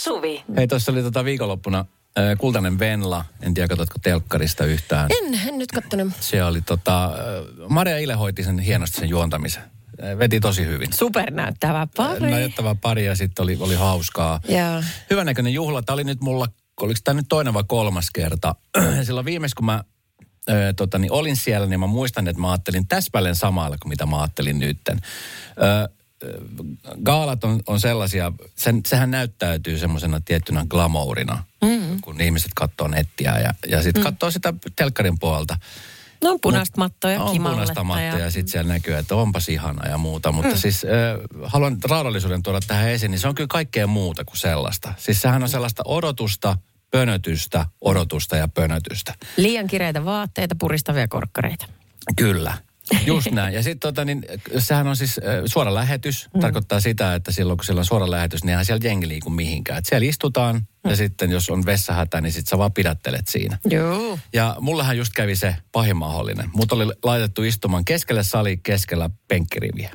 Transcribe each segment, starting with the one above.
Suvi. Hei, tuossa oli tota viikonloppuna äh, Kultainen Venla. En tiedä, katsotko telkkarista yhtään. En, en nyt kattonut. Se oli tota, äh, Maria Ile hoiti sen hienosti sen juontamisen. Veti tosi hyvin. Supernäyttävä pari. Näyttävä pari ja sitten oli, oli hauskaa. Joo. Hyvänäköinen juhla. Tämä oli nyt mulla, oliko tämä nyt toinen vai kolmas kerta. Silloin viimeis, kun mä ö, tota, niin olin siellä, niin mä muistan, että mä ajattelin täsmälleen samalla kuin mitä mä ajattelin nytten. Ö, ö, gaalat on, on sellaisia, sen, sehän näyttäytyy semmoisena tiettynä glamourina, mm. kun ihmiset katsoo nettiä ja, ja sitten mm. katsoo sitä telkkarin puolta. No on punaista mattoja, On kimalletta punaista mattoja ja, ja ja sitten siellä näkyy, että onpas ihana ja muuta. Mutta mm. siis äh, haluan raadallisuuden tuoda tähän esiin, niin se on kyllä kaikkea muuta kuin sellaista. Siis sehän on sellaista odotusta, pönötystä, odotusta ja pönötystä. liian kireitä vaatteita, puristavia korkkareita. Kyllä. Just näin. Ja sitten tota, niin, sehän on siis äh, suora lähetys. Mm. Tarkoittaa sitä, että silloin kun siellä on suora lähetys, niin eihän siellä jengi liiku mihinkään. Et siellä istutaan mm. ja sitten jos on vessahätä, niin sitten sä vaan pidättelet siinä. Joo. Ja mullahan just kävi se pahin mahdollinen. Mut oli laitettu istumaan keskelle sali, keskellä penkkiriviä.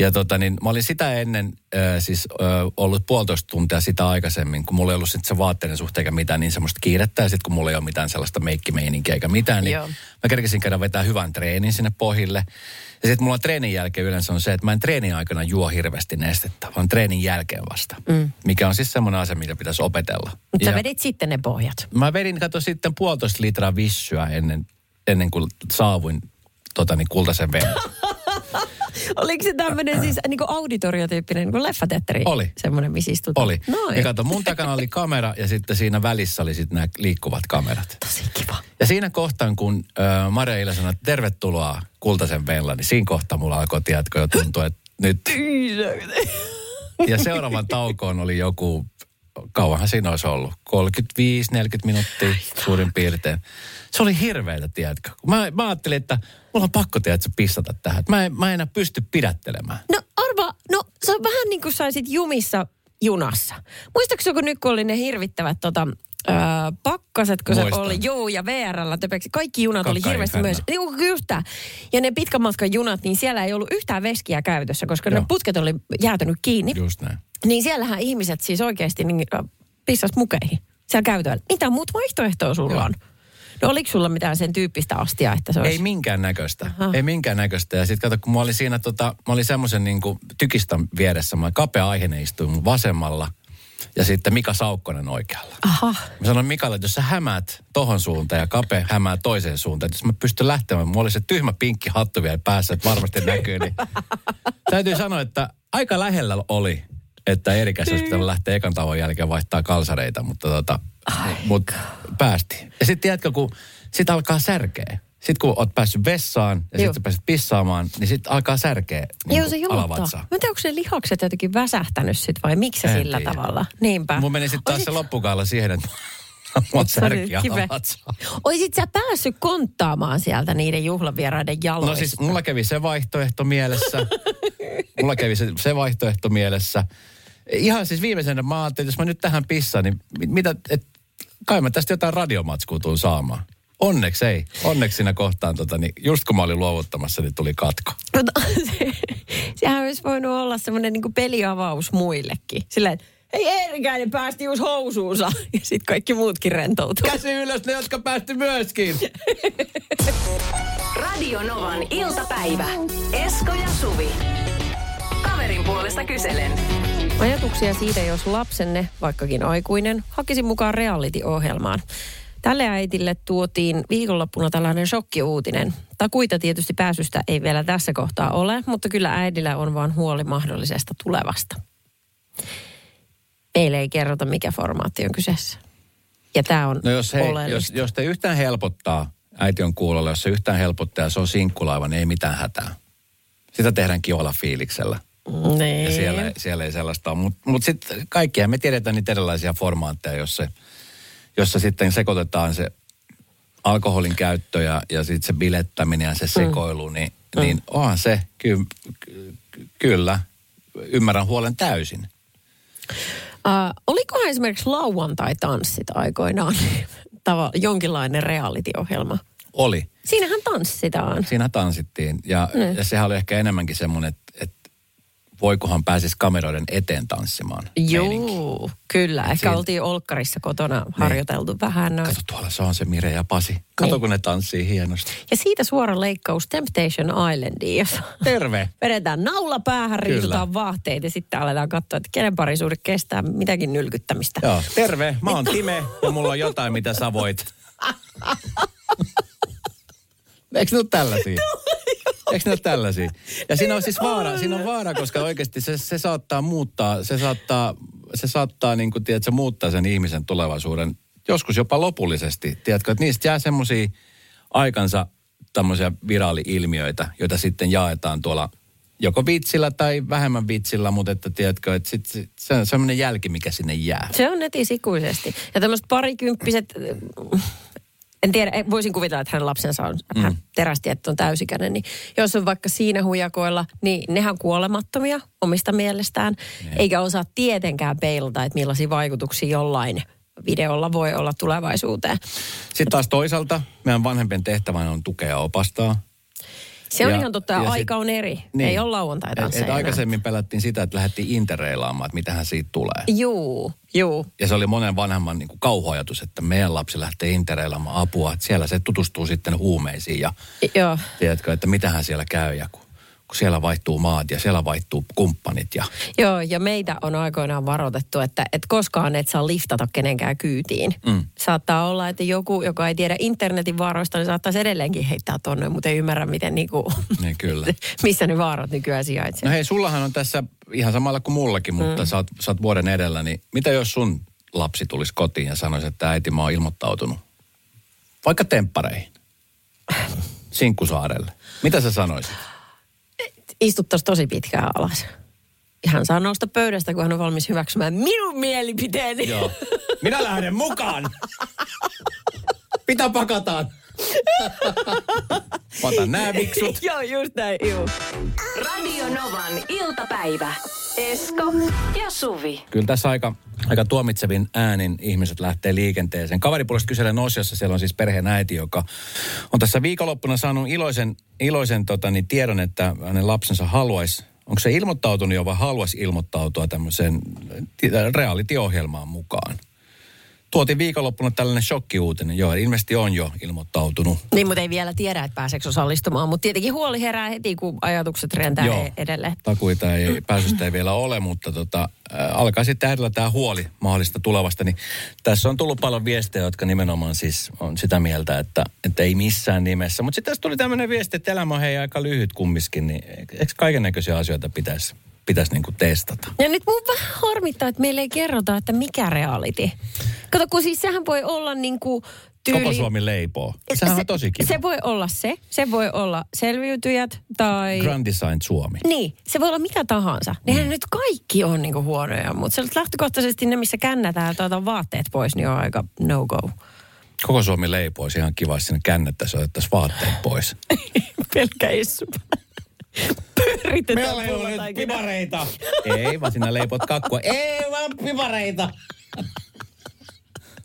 Ja tota niin, mä olin sitä ennen äh, siis äh, ollut puolitoista tuntia sitä aikaisemmin, kun mulla ei ollut sit se vaatteiden suhteen eikä mitään niin semmoista kiirettä. Ja sitten kun mulla ei ole mitään sellaista meikkimeininkiä eikä mitään, niin Joo. mä kerkesin käydä vetää hyvän treenin sinne pohjille. Ja sitten mulla treenin jälkeen yleensä on se, että mä en treenin aikana juo hirveästi nestettä, vaan treenin jälkeen vasta. Mm. Mikä on siis semmoinen asia, mitä pitäisi opetella. Mutta sä vedit sitten ne pohjat. Mä vedin, kato sitten puolitoista litraa vissyä ennen, ennen kuin saavuin tota, niin kultaisen veneen. Oliko se tämmöinen siis niin kuin auditoriotyyppinen niin kuin leffateatteri? Oli. Semmoinen, missä istutaan. Oli. Noin. Ja kato, mun takana oli kamera ja sitten siinä välissä oli sitten nämä liikkuvat kamerat. Tosi kiva. Ja siinä kohtaan, kun äh, Maria Ila sanoi, että tervetuloa kultaisen Vella, niin siinä kohtaa mulla alkoi, tiedätkö, jo tuntua, että nyt. Ja seuraavan taukoon oli joku, kauanhan siinä olisi ollut, 35-40 minuuttia suurin piirtein. Se oli hirveätä, tiedätkö. Mä, mä ajattelin, että mulla on pakko, tiedätkö, pissata tähän. Että Mä en, mä en enää pysty pidättelemään. No arva, no se on vähän niin kuin saisit jumissa junassa. Muistaakseni kun nyt kun oli ne hirvittävät tota, öö, pakkaset, kun Muistan. se oli, joo, ja VRllä töpeksi. Kaikki junat oli Kakka hirveästi myös, joo, just tää. Ja ne pitkän matkan junat, niin siellä ei ollut yhtään veskiä käytössä, koska Joo. ne putket oli jäätynyt kiinni. Just näin. Niin siellähän ihmiset siis oikeasti niin, pissas mukeihin siellä käytöllä. Mitä muut vaihtoehtoa sulla Joo. on? No oliko sulla mitään sen tyyppistä astia, että se olisi... Ei minkään näköistä. Aha. Ei minkään näköistä. Ja sitten kato, kun mä olin siinä, tota, mä olin semmoisen niin tykistön vieressä, mä kapea aiheinen istuin mun vasemmalla ja sitten Mika Saukkonen oikealla. Aha. Mä sanoin Mikalle, että jos sä hämäät tohon suuntaan ja Kape hämää toiseen suuntaan, että jos mä pystyn lähtemään, mulla oli se tyhmä pinkki hattu vielä päässä, että varmasti näkyy, niin täytyy sanoa, että aika lähellä oli, että Erikäs olisi pitänyt lähteä ekan tauon jälkeen vaihtaa kalsareita, mutta tota, mut päästiin. Ja sitten tiedätkö, kun sit alkaa särkeä. Sitten kun oot päässyt vessaan ja sitten pääset pissaamaan, niin sitten alkaa särkeä niin Joo, se kuin juottaa. Mä en tiedä, onko ne lihakset jotenkin väsähtänyt sit vai miksi se En sillä tiedä. tavalla. Niinpä. Mun meni sitten taas Oisit- se loppukaala siihen, että mua Se alavatsaa. Oisit sä päässyt konttaamaan sieltä niiden juhlavieraiden jaloista? No siis mulla kävi se vaihtoehto mielessä. mulla kävi se, se vaihtoehto mielessä. Ihan siis viimeisenä mä ajattelin, että jos mä nyt tähän pissaan, niin mit- mitä, et, kai mä tästä jotain radiomatskua tuun saamaan. Onneksi ei. Onneksi siinä kohtaan, tota, niin just kun mä olin luovuttamassa, niin tuli katko. Mutta se, sehän olisi voinut olla semmoinen niin peliavaus muillekin. Silleen, hei Eerikäinen päästi just housuunsa. Ja sitten kaikki muutkin rentoutuu. Käsi ylös ne, jotka päästi myöskin. Radio Novan iltapäivä. Esko ja Suvi. Kaverin puolesta kyselen. Ajatuksia siitä, jos lapsenne, vaikkakin aikuinen, hakisi mukaan reality-ohjelmaan. Tälle äitille tuotiin viikonloppuna tällainen shokkiuutinen. Takuita tietysti pääsystä ei vielä tässä kohtaa ole, mutta kyllä äidillä on vaan huoli mahdollisesta tulevasta. Meille ei kerrota, mikä formaatti on kyseessä. Ja tämä on No jos, hei, jos, jos te yhtään helpottaa, äiti on kuulolla, jos se yhtään helpottaa ja se on sinkkulaiva, niin ei mitään hätää. Sitä tehdään kivalla fiiliksellä. Niin. Ja siellä, siellä ei sellaista ole. Mutta mut sitten kaikkia me tiedetään niitä erilaisia formaatteja, jossa, jossa sitten sekoitetaan se alkoholin käyttö ja, ja sitten se bilettäminen ja se sekoilu, niin, mm. niin onhan se ky, ky, kyllä, ymmärrän huolen täysin. Uh, olikohan esimerkiksi lauantai-tanssit aikoinaan tava, jonkinlainen reality-ohjelma? Oli. Siinähän tanssitaan. Siinä tanssittiin ja, Niin. ja sehän oli ehkä enemmänkin semmoinen, voikohan pääsisi kameroiden eteen tanssimaan. Joo, kyllä. Ehkä Siinä- oltiin Olkkarissa kotona harjoiteltu vähän noin. Kato, tuolla se on se Mire ja Pasi. Kato, Niin. kun ne tanssii hienosti. Ja siitä suora leikkaus Temptation Islandiin, jossa Terve! vedetään naula päähän, riisutaan vaatteet ja sitten aletaan katsoa, että kenen parisuhde kestää mitäkin nylkyttämistä. Joo, terve. Mä oon Time ja mulla on jotain, mitä sä voit. Eikö ne ole tällaisia? Eikö ne ole tällaisia? Ja siinä on siis vaara, siinä on vaara, koska oikeasti se, se saattaa muuttaa, se saattaa, se saattaa niin kuin, tiedätkö, muuttaa sen ihmisen tulevaisuuden joskus jopa lopullisesti. Tiedätkö, että niistä jää semmoisia aikansa tämmöisiä viraali-ilmiöitä, joita sitten jaetaan tuolla joko vitsillä tai vähemmän vitsillä, mutta että tiedätkö, että sit, sit, se on semmoinen jälki, mikä sinne jää. Se on netissä ikuisesti. Ja tämmöiset parikymppiset, en tiedä, voisin kuvitella, että hänen lapsensa on, mm. terästi, että on täysikäinen, niin jos on vaikka siinä hujakoilla, niin nehän on kuolemattomia omista mielestään, eikä osaa tietenkään peilata, että millaisia vaikutuksia jollain videolla voi olla tulevaisuuteen. Sitten taas toisaalta meidän vanhempien tehtävänä on tukea ja opastaa. Se on Ja- ihan totta, ja ja sit- aika on eri. Niin. Ei ole lauantaita Et, et aikaisemmin pelättiin sitä, että lähdettiin interreilaamaan, että mitähän siitä tulee. Juu, juu. Ja se oli monen vanhemman niin kuin kauhuajatus, että meidän lapsi lähtee interreilaamaan apua, että siellä se tutustuu sitten huumeisiin ja Joo. tiedätkö, että mitähän siellä käy ja kun, kun siellä vaihtuu maat ja siellä vaihtuu kumppanit ja Joo, ja meitä on aikoinaan varoitettu, että, että koskaan et saa liftata kenenkään kyytiin. Mm. Saattaa olla, että joku, joka ei tiedä internetin vaaroista, niin saattaisi edelleenkin heittää tonne, mutta ei ymmärrä, miten niinku, niin kyllä. missä ne vaarat nykyään sijaitsevat. No hei, sullahan on tässä ihan samalla kuin mullakin, mutta mm. sä, oot, sä oot vuoden edellä, niin mitä jos sun lapsi tulisi kotiin ja sanoisi, että äiti mä oon ilmoittautunut vaikka temppareihin, Sinkkusaarelle. Mitä sä sanoisit? Istuttaisi tosi pitkään alas. Ja hän saa nousta pöydästä, kun hän on valmis hyväksymään minun mielipiteeni. Joo. Minä lähden mukaan. Mitä pakataan? Otan nää viksut. Joo, just näin, juu. Radio Novan iltapäivä. Esko ja Suvi. Kyllä tässä aika, aika tuomitsevin äänin ihmiset lähtee liikenteeseen. Kaveripuolesta kyselen osiossa, siellä on siis perheen äiti, joka on tässä viikonloppuna saanut iloisen, iloisen tota, niin tiedon, että hänen lapsensa haluaisi, onko se ilmoittautunut jo vai haluaisi ilmoittautua tämmöiseen reality-ohjelmaan mukaan. Tuotiin viikonloppuna tällainen shokkiuutinen. Joo, ilmeisesti on jo ilmoittautunut. Niin, mutta ei vielä tiedä, että pääseekö osallistumaan. Mutta tietenkin huoli herää heti, kun ajatukset rentää Joo. e- edelleen. takuita ei, pääsystä ei vielä ole, mutta tota, ää, alkaa sitten äärellä tämä huoli mahdollista tulevasta. Niin tässä on tullut paljon viestejä, jotka nimenomaan siis on sitä mieltä, että, että ei missään nimessä. Mutta sitten tässä tuli tämmöinen viesti, että elämä on hei aika lyhyt kumminkin, niin eikö kaiken näköisiä asioita pitäisi pitäisi niinku testata? Ja nyt mun vähän harmittaa, että meille ei kerrota, että mikä reality. Kato, kun siis sehän voi olla niin kuin tyyli... Koko Suomi leipoo. Sehän on tosi kiva. Se voi olla se. Se voi olla selviytyjät tai... Grand Design Suomi. Niin, se voi olla mikä tahansa. Nehän nyt kaikki on niinku huonoja, mutta se lähtökohtaisesti ne, missä kännätään tuota vaatteet pois, niin on aika no-go. Koko Suomi leipoo. Olisi ihan kiva, sinne kännettäisiin otettaisiin vaatteet pois. Pelkkä issu. Pyöritetään Meillä ei ole nyt pipareita. Ei, vaan sinä leipot kakkua. Ei, vaan pipareita.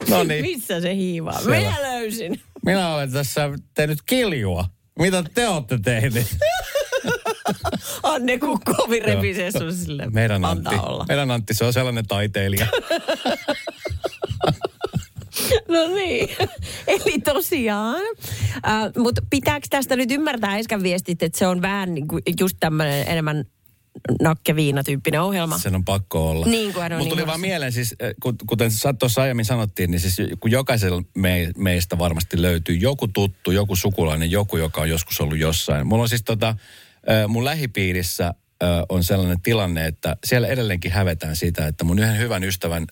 No niin. Missä se hiivaa? Siellä. Minä löysin. Minä olen tässä tehnyt kiljua. Mitä te olette tehneet? Anne kun kovin repisee sun sille. Meidän Antti, olla. meidän Antti, se on sellainen taiteilija. No niin. Eli tosiaan. Äh, Mutta pitääkö tästä nyt ymmärtää äsken viestit, että se on vähän niin kuin just tämmöinen enemmän nakkeviina-tyyppinen ohjelma? Sen on pakko olla. Niin kuin Musta tuli vaan mieleen, siis, kun- kuten tuossa aiemmin sanottiin, niin siis kun jokaisella me, meistä varmasti löytyy joku tuttu, joku sukulainen, joku, joka on joskus ollut jossain. Mulla on siis tota, eh, mun lähipiirissä on sellainen tilanne, että siellä edelleenkin hävetään sitä, että mun yhden hyvän ystävän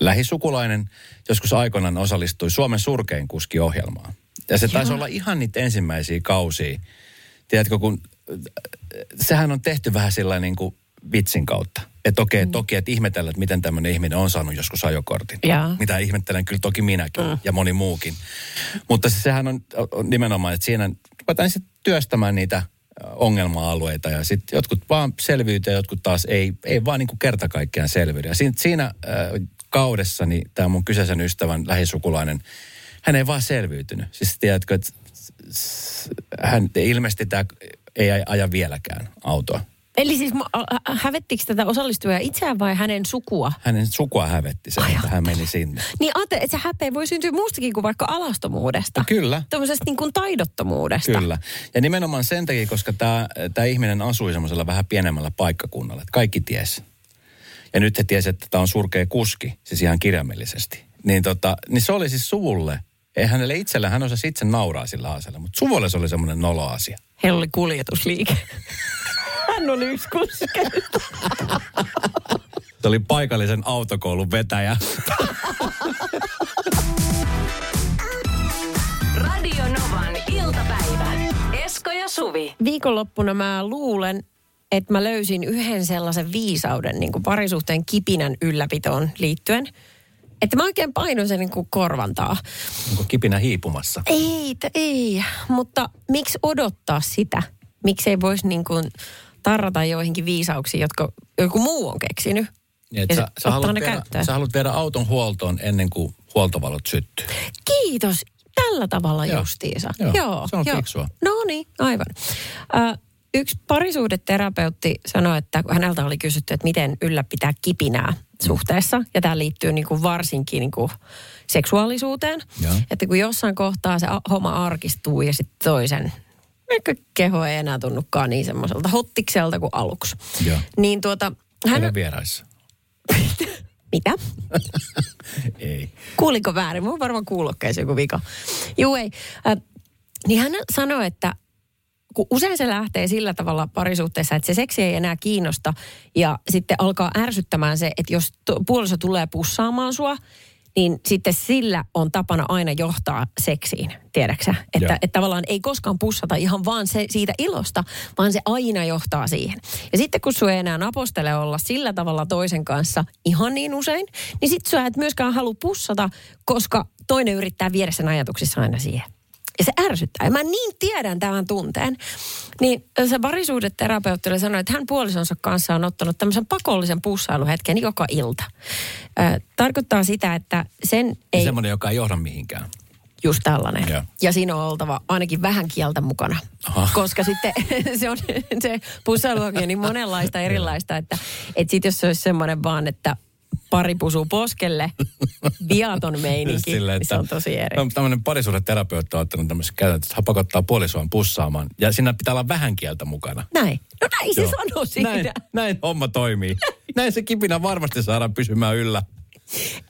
lähisukulainen joskus aikoinaan osallistui Suomen surkein kuski-ohjelmaan. Ja se taisi olla ihan niitä ensimmäisiä kausia. Tiedätkö, kun äh, sehän on tehty vähän sillä niin kuin vitsin kautta. Että okei, mm. toki, että ihmetellä, että miten tämmöinen ihminen on saanut joskus ajokortin. Jaa. Mitä ihmettelen kyllä toki minäkin mm. ja moni muukin. Mutta se, sehän on, on nimenomaan, että siinä ruvetaan sitten työstämään niitä äh, ongelma-alueita ja sitten jotkut vaan selviytyy ja jotkut taas ei, ei vaan niin kuin kerta kaikkiaan selviydy. Ja siinä, siinä äh, kaudessa niin tämä mun kyseisen ystävän lähisukulainen, hän ei vaan selviytynyt. Siis tiedätkö, että hän ilmeisesti tämä ei aja vieläkään autoa. Eli siis hävettikö tätä osallistujaa itseään vai hänen sukua? Hänen sukua hävetti se, että hän meni sinne. Niin ajattele, että se häpeä voi syntyä muustakin kuin vaikka alastomuudesta. Kyllä. Tuommoisesta niin kuin taidottomuudesta. Kyllä. Ja nimenomaan sen takia, koska tämä, tämä ihminen asui semmoisella vähän pienemmällä paikkakunnalla, että kaikki ties. Ja nyt he tiesivät, että tämä on surkea kuski, siis ihan kirjaimellisesti. Niin, tota, niin se oli siis suvulle, ei hänelle itsellä, hän osasi itse nauraa sillä asialla, mutta suvulle se oli semmoinen nolo asia. Heillä oli kuljetusliike. Hän oli yksi kuskeista. Se oli paikallisen autokoulun vetäjä. Radio Novan iltapäivä. Esko ja Suvi. Viikonloppuna mä luulen, että mä löysin yhden sellaisen viisauden niin kuin parisuhteen kipinän ylläpitoon liittyen. Että mä oikein painoin sen niin kuin korvantaa. Onko kipinä hiipumassa? Ei, ei. Mutta miksi odottaa sitä? Miksi ei voisi niin kuin tarrata joihinkin viisauksiin, jotka joku muu on keksinyt? Niin, että Ja sä, sä, haluat viedä, käyttöön. sä haluat viedä auton huoltoon ennen kuin huoltovalot syttyy. Kiitos. Tällä tavalla Joo. justiinsa. Joo, se on fiksua. No niin, aivan. Ö, yksi parisuhdeterapeutti sanoi, että häneltä oli kysytty, että miten ylläpitää kipinää suhteessa, ja tämä liittyy niin kuin varsinkin niin kuin seksuaalisuuteen, Joo. että kun jossain kohtaa se homma arkistuu ja sitten toisen ehkä keho ei enää tunnukaan niin semmoiselta hottikselta kuin aluksi. Joo. Niin tuota, hän... Meidän vieraissa. Mitä? Ei. Kuuliko väärin? Mulla on varmaan kuulokkeissa joku vika. Juu ei. Äh, niin hän sanoi, että kun usein se lähtee sillä tavalla parisuhteessa, että se seksi ei enää kiinnosta ja sitten alkaa ärsyttämään se, että jos puoliso tulee pussaamaan sua, niin sitten sillä on tapana aina johtaa seksiin, tiedäksä? Että, Joo. että tavallaan ei koskaan pussata ihan vaan se, siitä ilosta, vaan se aina johtaa siihen. Ja sitten kun sua ei enää napostele olla sillä tavalla toisen kanssa ihan niin usein, niin sitten sua et myöskään halua pussata, koska toinen yrittää viedä sen ajatuksissa aina siihen. Ja se ärsyttää. Ja mä niin tiedän tämän tunteen. Niin se parisuhdeterapeutti oli sanonut, että hän puolisonsa kanssa on ottanut tämmöisen pakollisen pussailuhetken joka ilta. Ö, tarkoittaa sitä, että sen ei... Semmoinen, joka ei johda mihinkään. Just tällainen. Joo. Ja siinä on oltava ainakin vähän kieltä mukana. Aha. Koska sitten se on se pussailuakin niin monenlaista erilaista, että, että sitten jos se olisi semmoinen vaan, että pari pusuu poskelle, viaton meininki, Silleen, niin se on tosi eri. No, tämmöinen parisuhdeterapeutti on ottanut tämmöisen käytön, että hän pakottaa puolisoaan pussaamaan. Ja siinä pitää olla vähän kieltä mukana. Näin. No näin se Joo. sanoo siinä. Näin, näin homma toimii. Näin se kipinä varmasti saadaan pysymään yllä.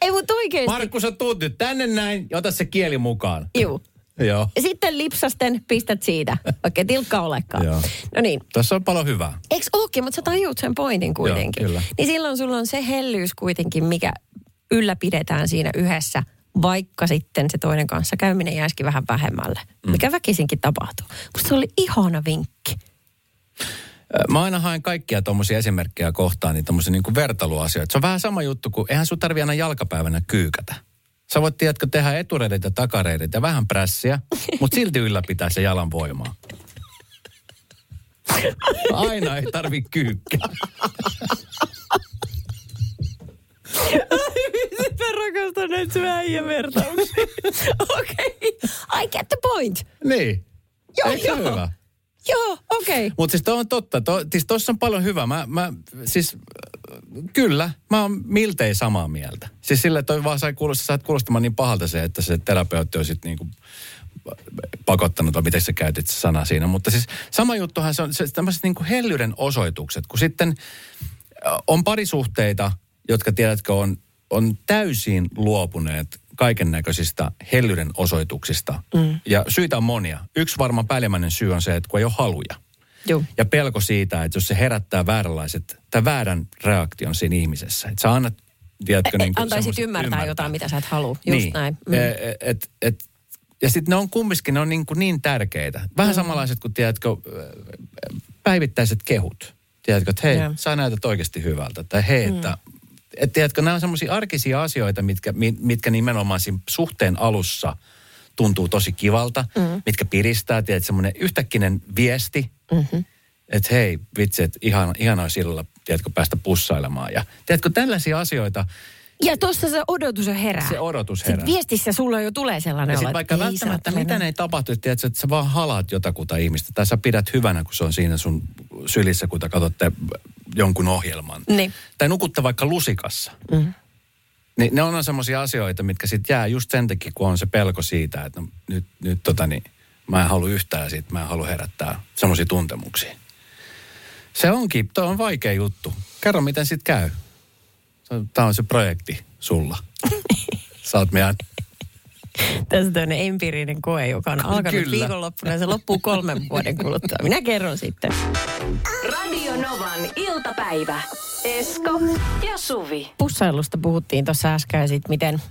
Ei mutta oikeesti. Markku, sä tuut nyt tänne näin ja ota se kieli mukaan. Juu. Joo. Ja sitten lipsasten pistät siitä, vaikka ei tilkka olekaan. Joo. No niin. Tässä on paljon hyvää. Eikö ookin, mutta sä tajuut sen pointin kuitenkin. Joo, kyllä. Niin silloin sulla on se hellyys kuitenkin, mikä ylläpidetään siinä yhdessä, vaikka sitten se toinen kanssa käyminen jäisikin vähän vähemmälle. Mm. Mikä väkisinkin tapahtuu. Musta se oli ihana vinkki. Mä aina haen kaikkia tuommoisia esimerkkejä kohtaan, niin tuommoisia niin vertailuasioita. Se on vähän sama juttu kuin, eihän sun tarvi aina jalkapäivänä kyykätä. Sä voit, tiedätkö, tehdä etureidet ja takareidet ja vähän prässiä, mutta silti ylläpitää se jalan voimaa. Aina ei tarvi kyykkiä. Mä rakastan näitä sun vertauksia. Okei. I get the point. Niin. Joo, Eikö joo. hyvä? Joo, okei. Okay. Mutta siis toi on totta. To, siis tossa on paljon hyvää. Mä, mä, siis kyllä, mä oon miltei samaa mieltä. Siis sillä toi vaan sai kuulostaa, sä kuulostamaan niin pahalta se, että se terapeutti on sit niinku pakottanut, vai miten sä käytit se sana siinä. Mutta siis sama juttuhan se on, se, tämmöiset niinku hellyyden osoitukset, kun sitten on parisuhteita, jotka tiedätkö on, on täysin luopuneet kaiken näköisistä hellyyden osoituksista. Mm. Ja syitä on monia. Yksi varmaan päällimmäinen syy on se, että kun ei ole haluja. Joo. Ja pelko siitä, että jos se herättää vääränlaiset, tai väärän reaktion siinä ihmisessä. Että sä annat, tiedätkö, niin kuin Antaisit semmoiset- ymmärtää, jotain, mitä sä et halua. Just niin. näin. Mm. E- Et, et, ja sitten ne on kumminkin, ne on niin, kuin niin tärkeitä. Vähän mm. samanlaiset kuin, tiedätkö, päivittäiset kehut. Tiedätkö, että hei, Joo. sä näytät oikeasti hyvältä. Tai hei, että... Mm. Et, tiedätkö, nämä on semmoisia arkisia asioita, mitkä, mi- mitkä nimenomaan siinä suhteen alussa tuntuu tosi kivalta, mm. mitkä piristää, tiedät, semmoinen yhtäkkinen viesti, mm-hmm. että hei, vitsi, että ihan, ihanaa sillä, tiedätkö, päästä pussailemaan. Ja tiedätkö, tällaisia asioita, Ja tuossa se odotus on herää. Se odotus Sitten herää. viestissä sulla jo tulee sellainen Ja olo, sitten vaikka ei välttämättä saatana. mitään ei tapahtu, että, tiedätkö, että sä vaan halaat jotakuta ihmistä. Tai sä pidät hyvänä, kun se on siinä sun sylissä, kun te katsotte jonkun ohjelman. Niin. Tai nukutte vaikka lusikassa. Mm. Niin ne on semmoisia asioita, mitkä sitten jää just sen takia, kun on se pelko siitä, että no, nyt, nyt tota niin, mä en halua yhtään siitä, mä en halua herättää semmoisia tuntemuksia. Se onkin, toi on vaikea juttu. Kerro, miten sit käy. Tämä on se projekti sulla. Sä oot meidän Tässä on tämmöinen empiirinen koe, joka on alkanut Kyllä. viikonloppuna ja se loppuu kolmen vuoden kuluttua. Minä kerron sitten. Radio Novan iltapäivä. Esko ja Suvi. Pussailusta puhuttiin tuossa äsken ja sit miten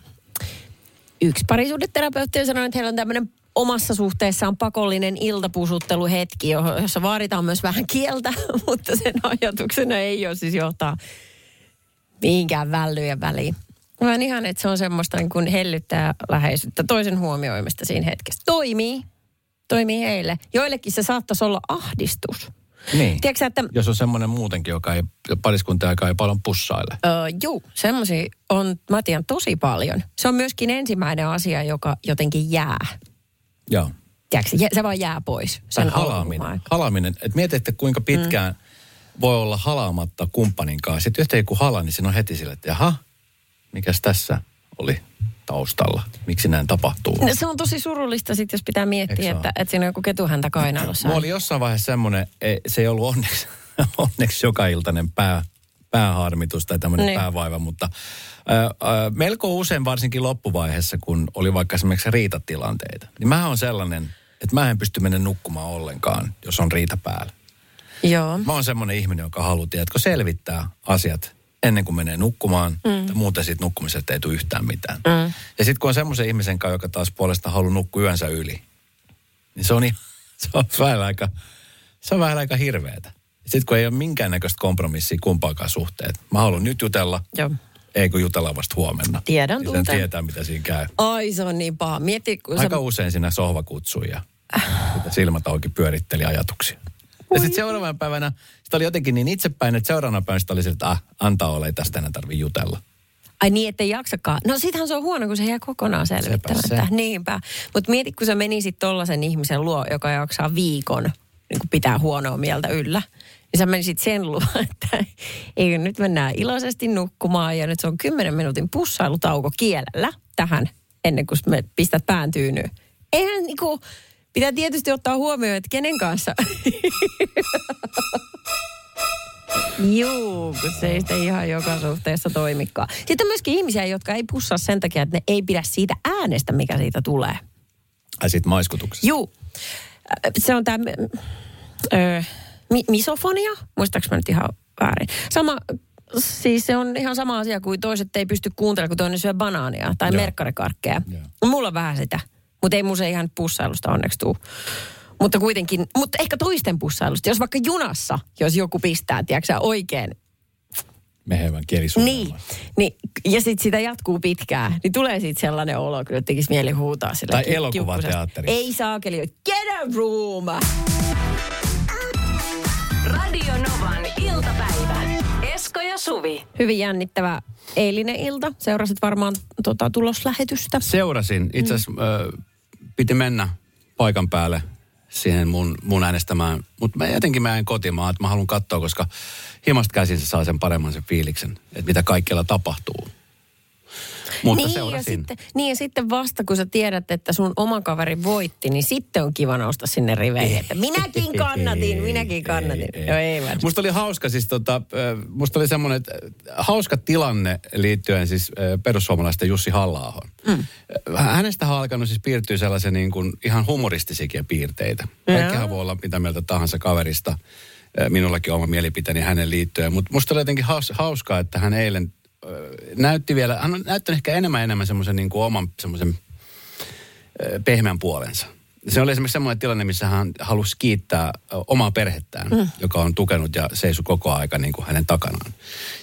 yksi parisuudeterapeutti sanoi, että heillä on tämmöinen omassa suhteessaan pakollinen iltapusutteluhetki, jossa vaaditaan myös vähän kieltä, mutta sen ajatuksena ei ole siis johtaa mihinkään vällyjen väliin. Vaan ihan, että se on semmoista niin kuin hellyttää läheisyyttä, toisen huomioimista siinä hetkessä. Toimii. Toimii heille. Joillekin se saattaisi olla ahdistus. Niin. Tiedätkö että Jos on semmoinen muutenkin, joka ei pariskunta aikaa ei paljon pussaile. Öö, juu, semmoisia on, mä tiedän, tosi paljon. Se on myöskin ensimmäinen asia, joka jotenkin jää. Joo. Tiedätkö, se vaan jää pois. Sen halaaminen. alkuaikaan. Halaaminen. Että mietitte, kuinka pitkään mm. voi olla halaamatta kumppanin kanssa. Sitten yhtäkkiä kun halaa, niin siinä on heti sille, että jaha, mikäs tässä oli taustalla? Miksi näin tapahtuu? No, se on tosi surullista sit, jos pitää miettiä, että, että siinä on joku ketuhäntä kainalossa. Mulla oli jossain vaiheessa semmoinen, ei- se ei ollut onneksi, onneksi joka iltainen pää, pääharmitus tai tämmöinen Niin. päävaiva, mutta melko usein varsinkin loppuvaiheessa, kun oli vaikka esimerkiksi riitatilanteita, niin mä on sellainen, että mä en pysty mennä nukkumaan ollenkaan, jos on riita päällä. Joo. Mä oon semmoinen ihminen, joka haluaa, tiedätkö, selvittää asiat ennen kuin menee nukkumaan. Mm. Tai muuten siitä nukkumisesta ei tule yhtään mitään. Mm. Ja sitten kun on semmoisen ihmisen kanssa, joka taas puolestaan haluaa nukkua yönsä yli, niin se on, i- se on vähän aika, se on vähän aika hirveetä. Sitten kun ei ole minkäännäköistä kompromissia kumpaakaan suhteet. Mä haluan nyt jutella, Joo. Ei kun jutella vasta huomenna. Tiedän, Niin sen tunten. tietää, mitä siinä käy. Ai se on niin paha. Mieti, kun Aika sä... usein siinä sohva kutsui ja silmät auki pyöritteli ajatuksia. Ja sitten seuraavana päivänä, sitä oli jotenkin niin itsepäin, että seuraavana päivänä sitä oli se, että ah, antaa olla, ei tästä enää tarvitse jutella. Ai niin, ettei jaksakaan. No sittenhän se on huono, kun se jää kokonaan selvittämättä. se. Niinpä. Mutta mieti, kun sä menisit tollasen ihmisen luo, joka jaksaa viikon niin pitää huonoa mieltä yllä. Niin sä menisit sen luo, että ei nyt mennään iloisesti nukkumaan ja nyt se on 10 minuutin pussailutauko kielellä tähän ennen kuin me pistät pään tyynyyn. Eihän niinku, pitää tietysti ottaa huomioon, että kenen kanssa. Juu, kun se ei sitten ihan joka suhteessa toimikaan. Sitten on myöskin ihmisiä, jotka ei pussaa sen takia, että ne ei pidä siitä äänestä, mikä siitä tulee. Ai siitä maiskutuksesta. Juu, Äh, se on tämä mi- misofonia, muistaaks mä nyt ihan väärin. Sama, siis se on ihan sama asia kuin toiset ei pysty kuuntelemaan, kun toinen syö banaania tai Joo. merkkarikarkkeja. Joo. Mulla on vähän sitä, mutta ei mun se ihan pussailusta onneksi tuu. Mutta kuitenkin, mutta ehkä toisten pussailusta. Jos vaikka junassa, jos joku pistää, tiedätkö oikein Mehevän niin, niin, ja sitten sitä jatkuu pitkään, niin tulee siitä sellainen olo, kyllä tekisi mieli huutaa sille Tai ki- elokuvateatterissa. Ei saakeli, get a room! Radio Novan iltapäivä. Esko ja Suvi. Hyvin jännittävä eilinen ilta. Seurasit varmaan tota, tuloslähetystä. Seurasin. Itse asiassa mm. piti mennä paikan päälle siihen mun, mun äänestämään. Mutta mä jotenkin mä en kotimaan, että mä haluan katsoa, koska himasta käsin se saa sen paremman sen fiiliksen, että mitä kaikkialla tapahtuu. Mutta niin, ja seurasin. sitten, niin ja sitten vasta kun sä tiedät, että sun oma kaveri voitti, niin sitten on kiva nousta sinne riveihin, että minäkin kannatin, minäkin kannatin. Ei, ei. Joo, ei vaan. Musta oli hauska siis tota, musta oli semmoinen hauska tilanne liittyen siis perussuomalaisten Jussi halla mm. Hänestä on alkanut siis piirtyä sellaisia niin kuin ihan humoristisiakin piirteitä. Kaikkihan voi olla mitä mieltä tahansa kaverista. Minullakin on oma mielipiteeni hänen liittyen. Mutta musta oli jotenkin haus, hauskaa, että hän eilen näytti vielä, hän on näyttänyt ehkä enemmän enemmän semmoisen niin kuin oman semmoisen pehmeän puolensa. Se oli esimerkiksi semmoinen tilanne, missä hän halusi kiittää omaa perhettään, mm. joka on tukenut ja seisoi koko aika niin kuin hänen takanaan.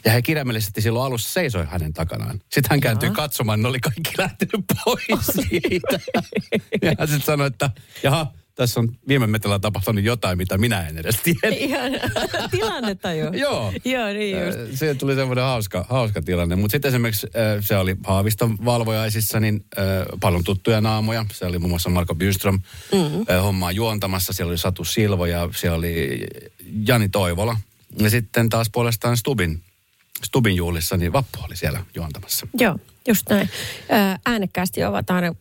Ja he kirjaimellisesti silloin alussa seisoi hänen takanaan. Sitten hän kääntyi katsomaan, ne oli kaikki lähtenyt pois siitä. ja hän sitten sanoi, että jaha, tässä on viime metrillä tapahtunut jotain, mitä minä en edes tiedä. Ihan tilannetta jo. Joo. Joo, niin just. Se tuli semmoinen hauska, hauska tilanne. Mutta sitten esimerkiksi se oli Haaviston valvojaisissa, niin paljon tuttuja naamoja. Se oli muun muassa Marko Byström mm-hmm. hommaa juontamassa. Siellä oli Satu Silvo ja siellä oli Jani Toivola. Ja sitten taas puolestaan Stubin, Stubin juhlissa, niin Vappu oli siellä juontamassa. Joo, just näin. Äänekkäästi ovat aina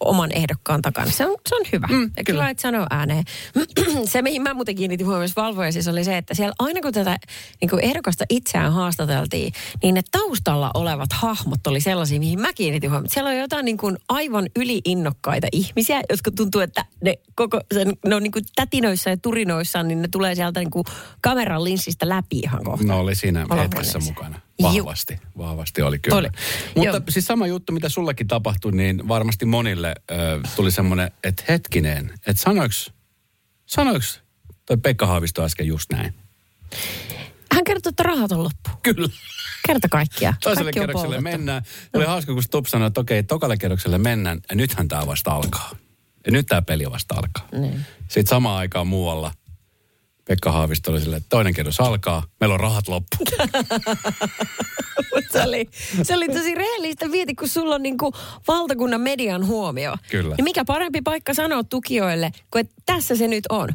oman ehdokkaan takana. Se on, se on hyvä. Mm, ja kyllä et sanoa ääneen. se, mihin mä muuten kiinnitin huomioon valvoja, siis oli se, että siellä aina kun tätä niin kuin ehdokasta itseään haastateltiin, niin ne taustalla olevat hahmot oli sellaisia, mihin mä kiinnitin huomioon. Siellä on jotain niin kuin aivan yliinnokkaita ihmisiä, jotka tuntuu, että ne, koko, sen, ne on niin kuin tätinoissa ja turinoissaan, niin ne tulee sieltä niin kuin kameran linssistä läpi ihan kohta. No oli siinä hetkessä mukana. Vahvasti, vahvasti oli kyllä. Oli. Mutta Joo. siis sama juttu, mitä sullakin tapahtui, niin varmasti monille ö, tuli semmoinen, että hetkinen, että sanoiks, sanoiks toi Pekka Haavisto äsken just näin? Hän kertoi, että rahat on loppu. Kyllä. Kerta kaikkia. Toiselle Kaikki kerrokselle mennään. Oli hauska, kun Stubb sanoi, että okei, tokalle kerrokselle mennään, ja nythän tämä vasta alkaa. Ja nyt tämä peli vasta alkaa. Niin. Sitten samaan aikaan muualla Pekka Haavisto oli silleen, että toinen kerros alkaa, meillä on rahat loppu. Se, oli, se oli tosi rehellistä vieti, kun sulla on niinku valtakunnan median huomio. Kyllä. Ja mikä parempi paikka sanoa tukijoille, kuin että tässä se nyt on.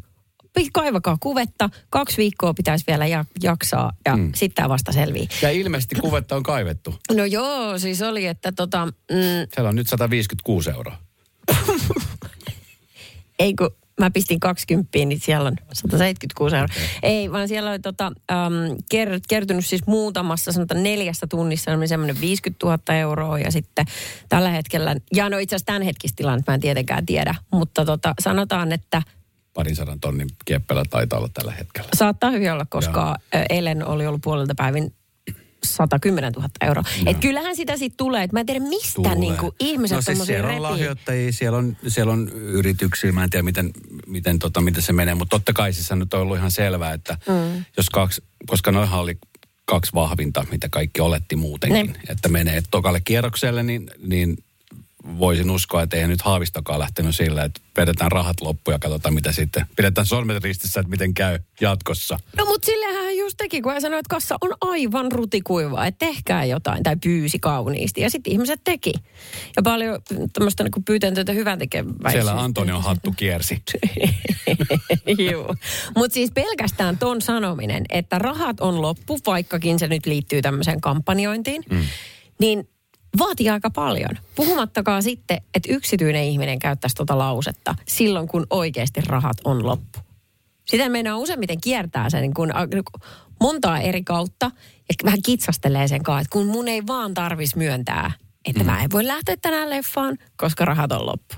Kaivakaa kuvetta, kaksi viikkoa pitäisi vielä ja, jaksaa ja mm. sitten tämä vasta selvii. Ja ilmeisesti kuvetta on kaivettu. No joo, siis oli, että tota, mm, Siellä on nyt 156 euroa. ei kun mä pistin 20, niin siellä on 176 euroa. Okay. Ei, vaan siellä oli tota, äm, ker, kertynyt siis muutamassa, sanotaan neljästä tunnissa on semmoinen 50 000 euroa ja sitten tällä hetkellä, ja no itse asiassa tämän hetkistä tilannetta mä en tietenkään tiedä, mutta tota, sanotaan, että Parin sadan tonnin kieppelä taitaa olla tällä hetkellä. saattaa hyvin olla, koska ö, eilen oli ollut puolelta päivin 110 000 euroa. Et kyllähän sitä sitten tulee, että mä en tiedä mistä Tulee. niin kuin ihmiset no siis siellä on repii. lahjoittajia, siellä on, siellä on yrityksiä, mä en tiedä miten, miten, tota, miten se menee, mutta totta kai siis on nyt ollut ihan selvää, että mm. jos kaksi, koska noihan oli kaksi vahvinta, mitä kaikki oletti muutenkin, Niin. että menee tokalle kierrokselle, niin, niin voisin uskoa, että ei nyt haavistokaan lähtenyt sillä, että vedetään rahat loppuun ja katsotaan mitä sitten. Pidetään sormet ristissä, että miten käy jatkossa. No mutta sillähän hän just teki, kun hän sanoi, että kassa on aivan rutikuivaa, että tehkää jotain tai pyysi kauniisti. Ja sitten ihmiset teki. Ja paljon tämmöistä niin pyytäntöitä hyvän tekeväisyyttä. Siellä Antonion hattu kiersi. Joo. Mutta siis pelkästään ton sanominen, että rahat on loppu, vaikkakin se nyt liittyy tämmöiseen kampanjointiin, mm. niin vaatii aika paljon. Puhumattakaan sitten, että yksityinen ihminen käyttäisi tuota lausetta silloin, kun oikeasti rahat on loppu. Sitä meinaa useimmiten kiertää sen kun, a- niin kun montaa eri kautta ja vähän kitsastelee sen kanssa, että kun mun ei vaan tarvis myöntää, että mm. mä en voi lähteä tänään leffaan, koska rahat on loppu.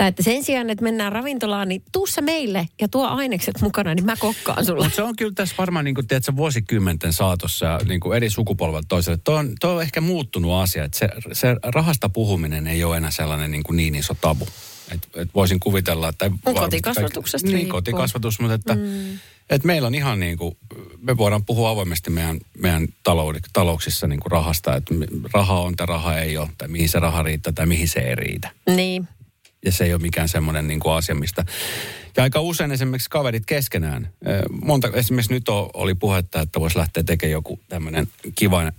Tai että sen sijaan, että mennään ravintolaan, niin tuu sä meille ja tuo ainekset mukana, niin mä kokkaan sulle. Mutta se on kyllä tässä varmaan niin kuin, tiedätkö, vuosikymmenten saatossa ja niin kuin eri sukupolvelta toiselle. Tuo on, tuo on ehkä muuttunut asia, että se, se rahasta puhuminen ei ole enää sellainen niin, kuin niin iso tabu. Et, et voisin kuvitella, että... varmasti kotikasvatuksesta Niin, riippuu. kotikasvatus, mutta että, mm. että meillä on ihan niin kuin, me voidaan puhua avoimesti meidän, meidän taloudet, talouksissa niin kuin rahasta, että raha on tai raha ei ole, tai mihin se raha riittää tai mihin se ei riitä Niin. Ja se ei ole mikään semmoinen niin kuin asia, mistä... Ja aika usein esimerkiksi kaverit keskenään. Monta, esimerkiksi nyt oli puhetta, että voisi lähteä tekemään joku tämmöinen kiva eh,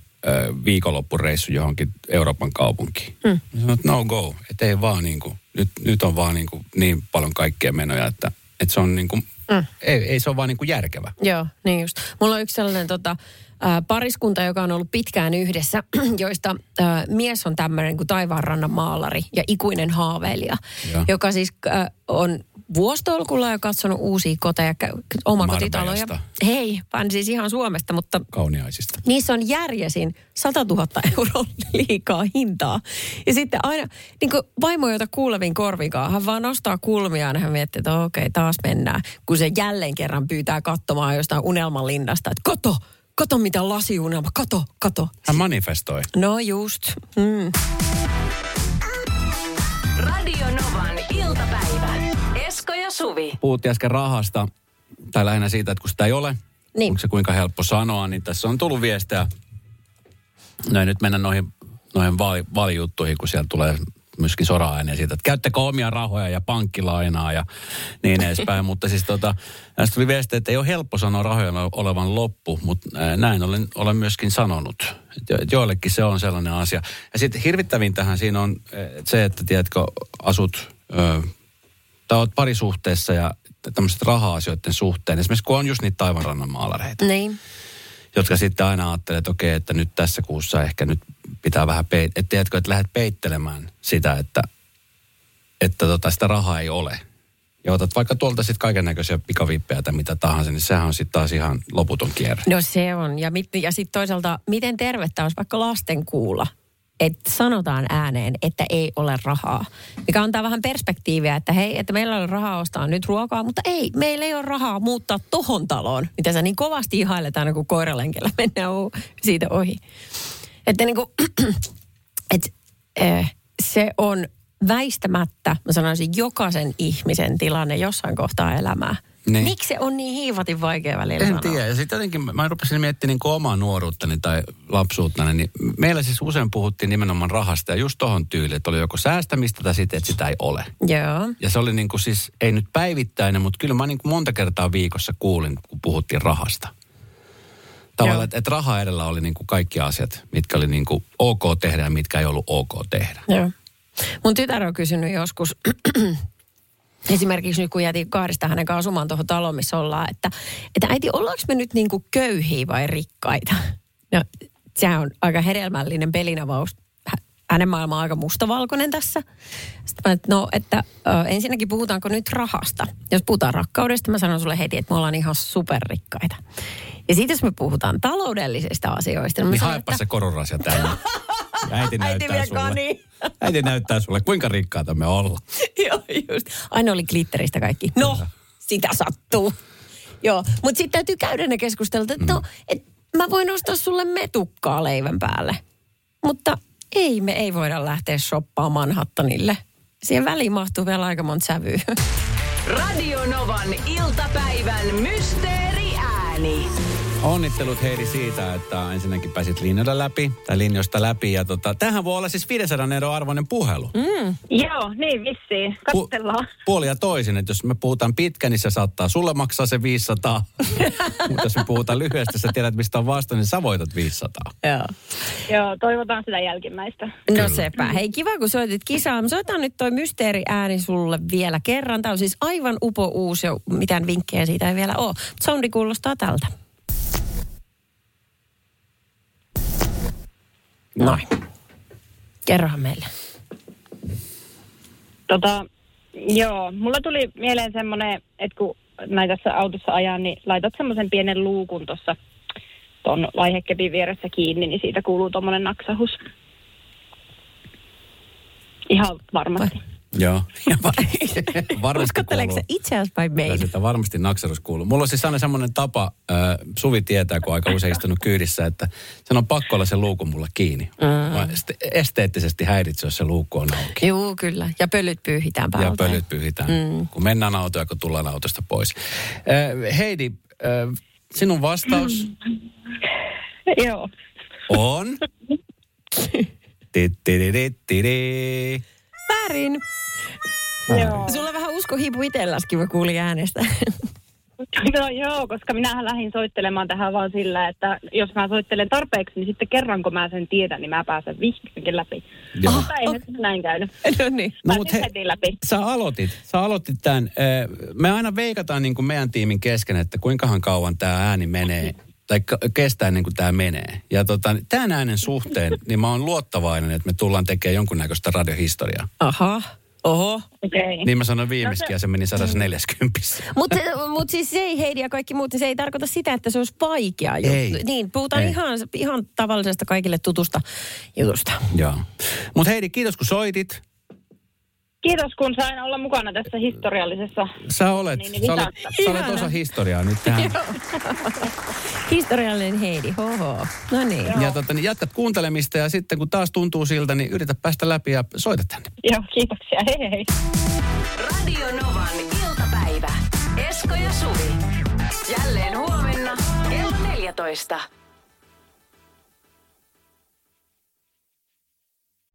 viikonloppureissu johonkin Euroopan kaupunkiin. Mm. Sanoin, että no go. Että ei vaan niin kuin, nyt, nyt on vaan niin, kuin niin paljon kaikkea menoja, että, että se on niin kuin, mm. ei, ei se ole vaan niin kuin järkevä. Joo, niin just. Mulla on yksi sellainen tota, pariskunta, joka on ollut pitkään yhdessä, joista ä, mies on tämmöinen kuin taivaanrannan maalari ja ikuinen haaveilija, Joo. joka siis ä, on vuostolkulla ja katsonut uusia koteja, omakotitaloja. Hei, vaan siis ihan Suomesta, mutta Kauniaisista. Niissä on järjesin 100 000 euroa liikaa hintaa. Ja sitten aina, niin kuin vaimo, jota kuulevin korvikaan, hän vaan nostaa kulmiaan ja hän miettii, että okei, taas mennään. Kun se jälleen kerran pyytää katsomaan jostain unelmanlinnasta, että kato, kato mitä lasiunelma, kato, kato. Hän manifestoi. No just. Mm. Radio Novan iltapäivä. Esko ja Suvi. Puhuttiin äsken rahasta, tai lähinnä siitä, että kun sitä ei ole, Niin. onko se kuinka helppo sanoa, niin tässä on tullut viestejä. No ei nyt mennä noihin, noihin vaali, vaalijuttuihin, kun siellä tulee myöskin sora-ääneen siitä, että käyttäkö omia rahoja ja pankkilainaa ja niin edespäin. mutta siis tota, näistä tuli viesti, että ei ole helppo sanoa rahoja olevan loppu, mutta näin olen, olen myöskin sanonut. Että joillekin se on sellainen asia. Ja sitten hirvittävin tähän siinä on se, että tiedätkö, asut ö, tai olet parisuhteessa ja tämmöiset raha-asioiden suhteen. Esimerkiksi kun on just niitä taivanrannan maalareita. Niin. Jotka sitten aina ajattelee, että okei, että nyt tässä kuussa ehkä nyt pitää vähän peit- että tiedätkö, että lähdet peittelemään sitä, että, että tota, sitä rahaa ei ole. Ja otat vaikka tuolta sitten kaiken näköisiä pikavippejä tai mitä tahansa, niin sehän on sitten taas ihan loputon kierre. No se on. Ja, mit, ja sitten toisaalta, miten tervettä olisi vaikka lasten kuulla, että sanotaan ääneen, että ei ole rahaa. Mikä antaa vähän perspektiiviä, että hei, että meillä on rahaa ostaa nyt ruokaa, mutta ei, meillä ei ole rahaa muuttaa tohon taloon, mitä sä niin kovasti ihailet aina, kun koiralenkellä mennään siitä ohi. Että niin kuin, et, äh, se on väistämättä, mä sanoisin, jokaisen ihmisen tilanne jossain kohtaa elämää. Niin. Miksi se on niin hiivatin vaikea välillä En sanoa? tiedä. Ja sitten jotenkin mä rupesin miettimään niin omaa nuoruuttani tai lapsuuttani, niin meillä siis usein puhuttiin nimenomaan rahasta ja just tohon tyyliin, että oli joko säästämistä tai sitten, että sitä ei ole. Joo. Ja se oli niin kuin siis, ei nyt päivittäinen, mutta kyllä mä niin kuin monta kertaa viikossa kuulin, kun puhuttiin rahasta. Tavallaan, että, että raha edellä oli niin kuin kaikki asiat, mitkä oli niin kuin ok tehdä ja mitkä ei ollut ok tehdä. Joo. Mun tytär on kysynyt joskus, esimerkiksi nyt kun jätin kahdesta hänen kanssa asumaan tuohon taloon, missä ollaan, että, että äiti, ollaanko me nyt niin kuin köyhiä vai rikkaita? No, sehän on aika hedelmällinen pelinavaus. Hänen maailma on aika mustavalkoinen tässä. Sitten mä, että no, että ö, ensinnäkin puhutaanko nyt rahasta? Jos puhutaan rakkaudesta, mä sanon sulle heti, että me ollaan ihan superrikkaita. Ja sitten jos me puhutaan taloudellisista asioista, Niin sanon, haepa se kororasia tänne. Ja äiti näyttää vie sulle. kani. Äiti näyttää sulle, kuinka rikkaita me ollaan. Joo, just. Aina oli glitteristä kaikki. No, sitä sattuu. Joo, mutta sitten täytyy käydä ne keskustelut, että no, et mä voin ostaa sulle metukkaa leivän päälle. Mutta ei, me ei voida lähteä shoppaamaan Manhattanille. Siihen väliin mahtuu vielä aika monta sävyä. Radio Novan iltapäivän mysteeriääni. Onnittelut Heidi siitä, että ensinnäkin pääsit linjoida läpi, tai linjoista läpi. Ja tota, tämähän voi olla siis 500 euron arvoinen puhelu. Mm. Joo, niin vissiin. Katsellaan. Pu- puoli ja toisin, että jos me puhutaan pitkä, niin se saattaa sulle maksaa se 500. Mutta jos me puhutaan lyhyesti, sä tiedät mistä on vasta, niin sä voitat 500. Joo. Joo, toivotaan sitä jälkimmäistä. No sepä. Hei, kiva kun soitit kisaan. Soitan nyt toi mysteeriääni sulle vielä kerran. Tämä on siis aivan upo uusi ja mitään vinkkejä siitä ei vielä ole. Soundi kuulostaa tältä. Noin. Kerrohan meille. Tota, joo, mulla tuli mieleen semmoinen, että kun näin tässä autossa ajan, niin laitat semmoisen pienen luukun tuossa ton vaihekepin vieressä kiinni, niin siitä kuuluu tommonen naksahus. Ihan varmasti. Joo. Ja var- varmasti Katseleeko se itse asiassa vai Kyllä meitä? sitä varmasti naksarus kuuluu. Mulla on siis aina semmoinen tapa, äh, Suvi tietää, kun aika usein istunut kyydissä, että sen on pakko olla se luukku mulla kiinni. Mm. Esteettisesti häiritsee, jos se luukku on auki. Joo, kyllä. Ja pölyt pyyhitään päältä. Ja pölyt pyyhitään, mm. kun mennään autoon ja kun tullaan autosta pois. Äh, Heidi, äh, sinun vastaus Joo. on... Tittirittiri. Väärin. Joo. Sulla on vähän usko hiipu itselläskin, mä kuulin äänestä. No joo, koska minähän lähdin soittelemaan tähän vaan sillä, että jos mä soittelen tarpeeksi, niin sitten kerran kun mä sen tiedän, niin mä pääsen vihdoinkin läpi. Joo. Mutta eihän se näin käynyt. no niin. No, mut he, läpi. sä aloitit, sä aloitit tämän. Me aina veikataan niin kuin meidän tiimin kesken, että kuinkahan kauan tämä ääni menee tai kestää ennen kuin tämä menee. Ja tota, tämän äänen suhteen, niin mä oon luottavainen, että me tullaan tekemään jonkunnäköistä radiohistoriaa. Aha. Oho. Okei. Okay. Niin mä sanoin viimeiskin ja se meni 140. Mutta mut siis se ei Heidi ja kaikki muut, niin se ei tarkoita sitä, että se olisi vaikea juttu. Ei. Niin, puhutaan Ei. ihan, ihan tavallisesta kaikille tutusta jutusta. Joo. Mutta Heidi, kiitos kun soitit. Kiitos, kun sain olla mukana tässä historiallisessa. Sä olet, Niin, niin sä olet, sä olet osa historiaa nyt tähän. Historiallinen Heidi, hoho. No niin. Ja tota, niin jatkat kuuntelemista ja sitten kun taas tuntuu siltä, niin yritä päästä läpi ja soita tänne. Joo, kiitoksia. Hei hei. Radio Novan iltapäivä. Esko ja Suvi. Jälleen huomenna kello 14.